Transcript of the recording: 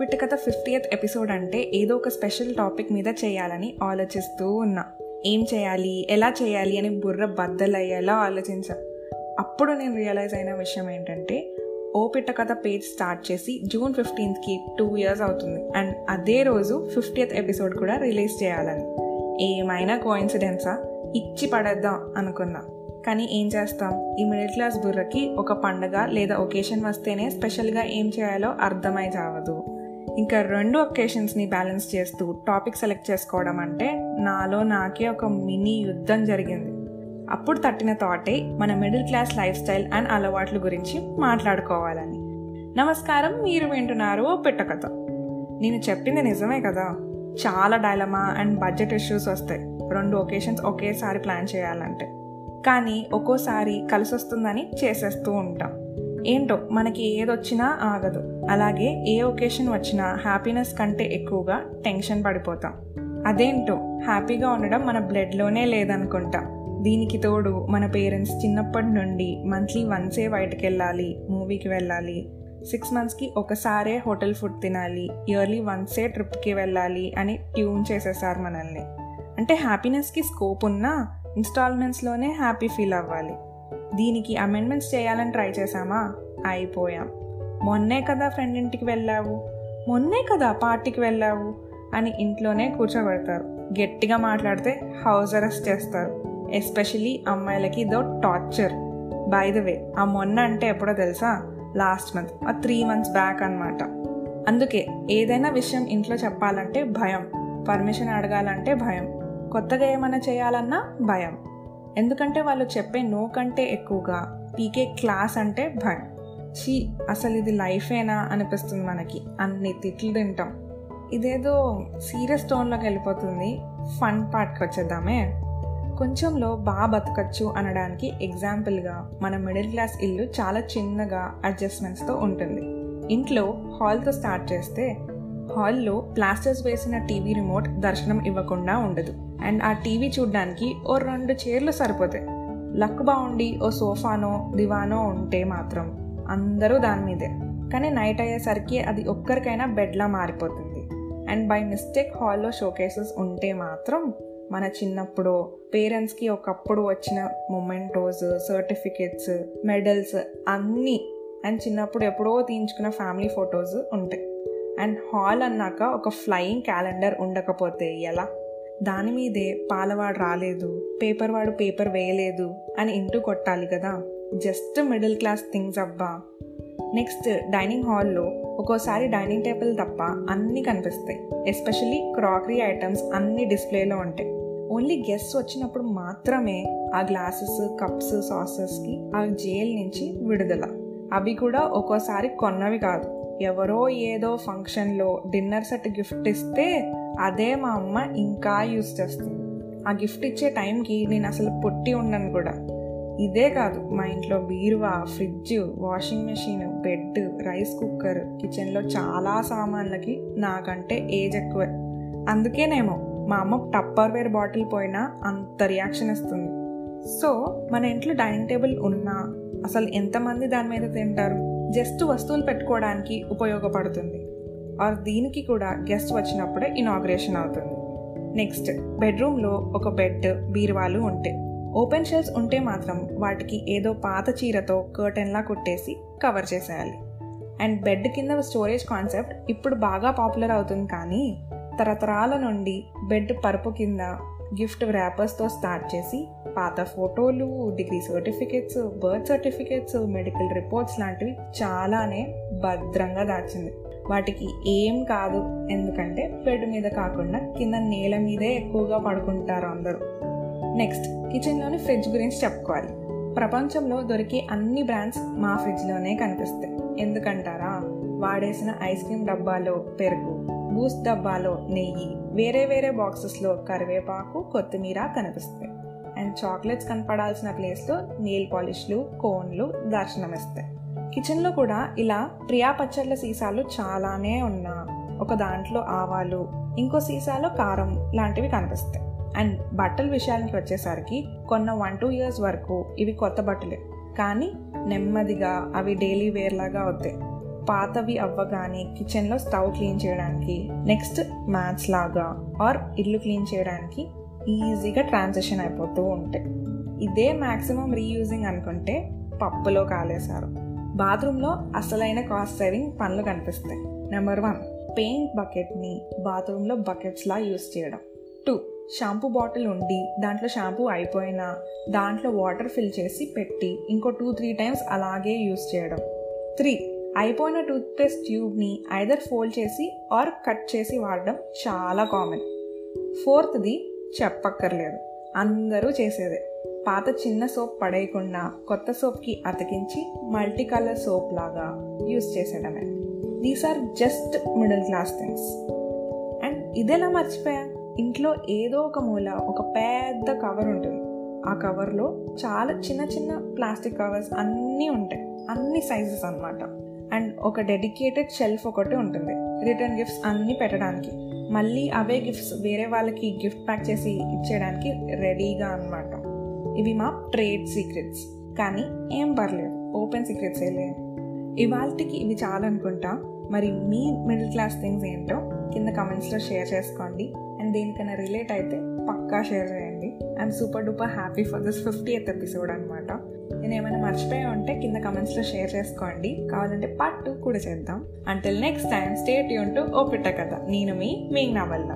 ఓపిట కథ fiftieth episode అంటే ఏదో ఒక స్పెషల్ టాపిక్ మీద చేయాలని ఆలోచిస్తూ ఉన్నా. ఏం చేయాలి? ఎలా చేయాలి? అని బుర్ర బద్దలయ్యేలా ఆలోచించా. అప్పుడు నేను రియలైజ్ అయిన విషయం ఏంటంటే ఓపిట కథ పేజ్ స్టార్ట్ చేసి జూన్ ఫిఫ్టీన్త్కి టూ ఇయర్స్ అవుతుంది. అండ్ అదే రోజు ఫిఫ్టీయత్ ఎపిసోడ్ కూడా రిలీజ్ చేయాలని. ఏమైనా కోయిన్సిడెన్సా? ఇచ్చి పడేద్దాం అనుకున్నా. కానీ ఏం చేస్తాం? ఈ మిడిల్ క్లాస్ బుర్రకి ఒక పండగ లేదా ఒకేషన్ వస్తేనే స్పెషల్గా ఏం చేయాలో అర్థమై చావదు. ఇంకా రెండు ఒకేషన్స్ని బ్యాలెన్స్ చేస్తూ టాపిక్ సెలెక్ట్ చేసుకోవడం అంటే నాలో నాకే ఒక మినీ యుద్ధం జరిగింది. అప్పుడు తట్టిన థాటే మన middle class life style and అలవాట్ల గురించి మాట్లాడుకోవాలని. నమస్కారం మీరు వింటున్నారు ఓ పిట్టకథ నేను చెప్పింది నిజమే కదా? చాలా డైలమా అండ్ బడ్జెట్ ఇష్యూస్ వస్తాయి. రెండు ఒకేషన్స్ ఒకేసారి ప్లాన్ చేయాలంటే. కానీ ఒక్కోసారి కలిసి వస్తుందని చేసేస్తూ ఉంటాం. ఏంటో మనకి ఏదొచ్చినా ఆగదు. అలాగే ఏ ఒకేషన్ వచ్చినా హ్యాపీనెస్ కంటే ఎక్కువగా టెన్షన్ పడిపోతాం. అదేంటో హ్యాపీగా ఉండడం మన బ్లడ్లోనే లేదనుకుంటా. దీనికి తోడు మన పేరెంట్స్ చిన్నప్పటి నుండి మంత్లీ వన్సే బయటకు వెళ్ళాలి మూవీకి వెళ్ళాలి సిక్స్ మంత్స్కి ఒకసారే హోటల్ ఫుడ్ తినాలి ఇయర్లీ వన్సే ట్రిప్కి వెళ్ళాలి అని ట్యూన్ చేసేసారు మనల్ని. అంటే హ్యాపీనెస్కి స్కోప్ ఉన్నా ఇన్స్టాల్మెంట్స్లోనే హ్యాపీ ఫీల్ అవ్వాలి. దీనికి అమెండ్మెంట్స్ చేయాలని ట్రై చేశామా? అయిపోయాం. మొన్నే కదా ఫ్రెండ్ ఇంటికి వెళ్ళావు. మొన్నే కదా పార్టీకి వెళ్ళావు అని ఇంట్లోనే కూర్చోబెడతారు. గట్టిగా మాట్లాడితే హౌస్ అరెస్ట్ చేస్తారు. ఎస్పెషలీ అమ్మాయిలకి ఇదో టార్చర్ బై ద వే ఆ మొన్న అంటే ఎప్పుడో తెలుసా? లాస్ట్ మంత్ ఆ త్రీ మంత్స్ బ్యాక్ అనమాట అందుకే ఏదైనా విషయం ఇంట్లో చెప్పాలంటే భయం. పర్మిషన్ అడగాలంటే భయం. కొత్తగా ఏమైనా చేయాలన్నా భయం. ఎందుకంటే వాళ్ళు చెప్పే నో కంటే ఎక్కువగా పీకే క్లాస్ అంటే భయం. చీ అసలు ఇది లైఫేనా అనిపిస్తుంది మనకి. అన్ని తిట్లు తింటాం. ఇదేదో సీరియస్ టోన్లోకి వెళ్ళిపోతుంది. ఫన్ పార్ట్కి వచ్చేద్దామే. కొంచెంలో బాగా బతకచ్చు అనడానికి ఎగ్జాంపుల్గా మన మిడిల్ క్లాస్ ఇల్లు చాలా చిన్నగా అడ్జస్ట్మెంట్స్తో ఉంటుంది. ఇంట్లో హాల్తో స్టార్ట్ చేస్తే హాల్లో ప్లాస్టర్స్ వేసిన టీవీ రిమోట్ దర్శనం ఇవ్వకుండా ఉండదు. అండ్ ఆ టీవీ చూడ్డానికి ఓ రెండు చైర్లు సరిపోతాయి. లక్ బాగుండి ఓ సోఫానో దివానో ఉంటే మాత్రం అందరూ దాని మీదే. కానీ నైట్ అయ్యేసరికి అది ఒక్కరికైనా బెడ్లా మారిపోతుంది. అండ్ బై మిస్టేక్ హాల్లో షోకేసెస్ ఉంటే మాత్రం మన చిన్నప్పుడు పేరెంట్స్కి ఒకప్పుడు వచ్చిన మొమెంటోస్ సర్టిఫికెట్స్ మెడల్స్ అన్నీ అండ్ చిన్నప్పుడు ఎప్పుడో తీయించుకున్న ఫ్యామిలీ ఫొటోస్ ఉంటాయి. అండ్ హాల్ అన్నాక ఒక ఫ్లయింగ్ క్యాలెండర్ ఉండకపోతే ఎలా? దాని మీదే పాలవాడు రాలేదు పేపర్ వాడు పేపర్ వేయలేదు అని ఇంటూ కొట్టాలి కదా. జస్ట్ మిడిల్ క్లాస్ థింగ్స్ అబ్బా. నెక్స్ట్ డైనింగ్ హాల్లో ఒక్కోసారి డైనింగ్ టేబుల్ తప్ప అన్నీ కనిపిస్తాయి. ఎస్పెషలీ క్రాకరీ ఐటమ్స్ అన్ని డిస్ప్లేలో ఉంటాయి. ఓన్లీ గెస్ట్ వచ్చినప్పుడు మాత్రమే ఆ గ్లాసెస్ కప్స్ సాసెస్కి ఆ జైల్ నుంచి విడుదల. అవి కూడా ఒక్కోసారి కొన్నవి కాదు. ఎవరో ఏదో ఫంక్షన్లో డిన్నర్ సెట్ గిఫ్ట్ ఇస్తే అదే మా అమ్మ ఇంకా యూస్ చేస్తుంది. ఆ గిఫ్ట్ ఇచ్చే టైంకి నేను అసలు పొట్టి ఉండను కూడా. ఇదే కాదు మా ఇంట్లో బీరువా fridge washing machine bed rice cooker కిచెన్లో చాలా సామాన్లకి నాకంటే ఏజ్ ఎక్కువే. అందుకేనేమో మా అమ్మ టప్పర్ వేర్ బాటిల్ పోయినా అంత రియాక్షన్ ఇస్తుంది. సో మన ఇంట్లో డైనింగ్ టేబుల్ ఉన్నా అసలు ఎంతమంది దాని మీద తింటారు? జస్ట్ వస్తువులు పెట్టుకోవడానికి ఉపయోగపడుతుంది. ఆర్ దీనికి కూడా గెస్ట్ వచ్చినప్పుడే ఇనాగ్రేషన్ అవుతుంది. నెక్స్ట్ బెడ్రూమ్లో ఒక బెడ్ బీరువాలు ఉంటాయి ఓపెన్ షెల్స్ ఉంటే మాత్రం వాటికి ఏదో పాత చీరతో కర్టెన్లా కుట్టేసి కవర్ చేసేయాలి. అండ్ బెడ్ కింద స్టోరేజ్ కాన్సెప్ట్ ఇప్పుడు బాగా పాపులర్ అవుతుంది కానీ తరతరాల నుండి బెడ్ పరుపు కింద గిఫ్ట్ ర్యాపర్స్తో స్టార్ట్ చేసి పాత ఫోటోలు degree certificates birth certificates medical reports లాంటివి చాలానే భద్రంగా దాచింది. వాటికి ఏం కాదు ఎందుకంటే బెడ్ మీద కాకుండా కింద నేల మీదే ఎక్కువగా పడుకుంటారు అందరూ. నెక్స్ట్ కిచెన్లోని ఫ్రిడ్జ్ గురించి చెప్పుకోవాలి. ప్రపంచంలో దొరికే అన్ని బ్రాండ్స్ మా ఫ్రిడ్జ్లోనే కనిపిస్తాయి. ఎందుకంటారా? వాడేసిన ఐస్ క్రీమ్ డబ్బాలో పెరుగు బూస్ట్ డబ్బాలో నెయ్యి వేరే వేరే బాక్సెస్లో కరివేపాకు కొత్తిమీర కనిపిస్తాయి. అండ్ చాక్లెట్స్ కనపడాల్సిన ప్లేస్లో నెయిల్ పాలిష్లు కోన్లు దర్శనమిస్తాయి. కిచెన్లో కూడా ఇలా ప్రియా పచ్చళ్ళ సీసాలు చాలానే ఉన్నా. ఒక దాంట్లో ఆవాలు ఇంకో సీసాలో కారం లాంటివి కనిపిస్తాయి. అండ్ బట్టల విషయానికి వచ్చేసరికి కొన్న వన్ టూ ఇయర్స్ వరకు ఇవి కొత్త బట్టలే. కానీ నెమ్మదిగా అవి డైలీ వేర్ లాగా అవుతాయి. పాతవి అవ్వగానే కిచెన్లో స్టవ్ క్లీన్ చేయడానికి నెక్స్ట్ మ్యాచ్ లాగా ఆర్ ఇల్లు క్లీన్ చేయడానికి ఈజీగా ట్రాన్సాక్షన్ అయిపోతూ ఉంటాయి. ఇదే మ్యాక్సిమం రీయూజింగ్ అనుకుంటే పప్పులో కాలేశారు. బాత్రూంలో అసలైన కాస్ట్ సేవింగ్ పనులు కనిపిస్తాయి. నెంబర్ వన్ పెయింట్ బకెట్ని బాత్రూంలో బకెట్స్లా యూస్ చేయడం. టూ షాంపూ బాటిల్ ఉండి దాంట్లో షాంపూ అయిపోయినా దాంట్లో వాటర్ ఫిల్ చేసి పెట్టి ఇంకో టూ త్రీ టైమ్స్ అలాగే యూస్ చేయడం. త్రీ అయిపోయిన టూత్పేస్ట్ ట్యూబ్ని ఐదర్ ఫోల్డ్ చేసి ఆర్ కట్ చేసి వాడడం చాలా కామన్. ఫోర్త్ది చెప్పక్కర్లేదు. అందరూ చేసేదే. పాత చిన్న సోప్ పడేయకుండా కొత్త సోప్కి అతికించి మల్టీ కలర్ సోప్ లాగా use చేసేయడమే. These are just middle class things and ఇదెలా మర్చిపోయా? ఇంట్లో ఏదో ఒక మూల ఒక పెద్ద కవర్ ఉంటుంది. ఆ కవర్లో చాలా చిన్న చిన్న ప్లాస్టిక్ కవర్స్ అన్నీ ఉంటాయి. అన్ని సైజెస్ అనమాట అండ్ ఒక డెడికేటెడ్ షెల్ఫ్ ఒకటి ఉంటుంది. రిటర్న్ గిఫ్ట్స్ అన్నీ పెట్టడానికి. మళ్ళీ అవే గిఫ్ట్స్ వేరే వాళ్ళకి గిఫ్ట్ ప్యాక్ చేసి ఇచ్చేయడానికి రెడీగా అనమాట ఇవి మా ట్రేడ్ సీక్రెట్స్. కానీ ఏం పర్లేదు ఓపెన్ సీక్రెట్స్ ఏ లేదు ఇవాళకి ఇవి చాలనుకుంటా మరి మీ మిడిల్ క్లాస్ థింగ్స్ ఏంటో కింద కమెంట్స్లో షేర్ చేసుకోండి. అండ్ దేనికైనా రిలేట్ అయితే పక్కా షేర్ చేయండి. I'm super duper happy for this fiftieth episode అనమాట నేను ఏమైనా మర్చిపోయి ఉంటే కింద కమెంట్స్లో షేర్ చేసుకోండి. కావాలంటే పార్ట్ టూ కూడా చేద్దాం. అంటిల్ నెక్స్ట్ టైం స్టేట్ యూన్ టు ఓపిట కథ. నేను మీ మీ నా వల్ల.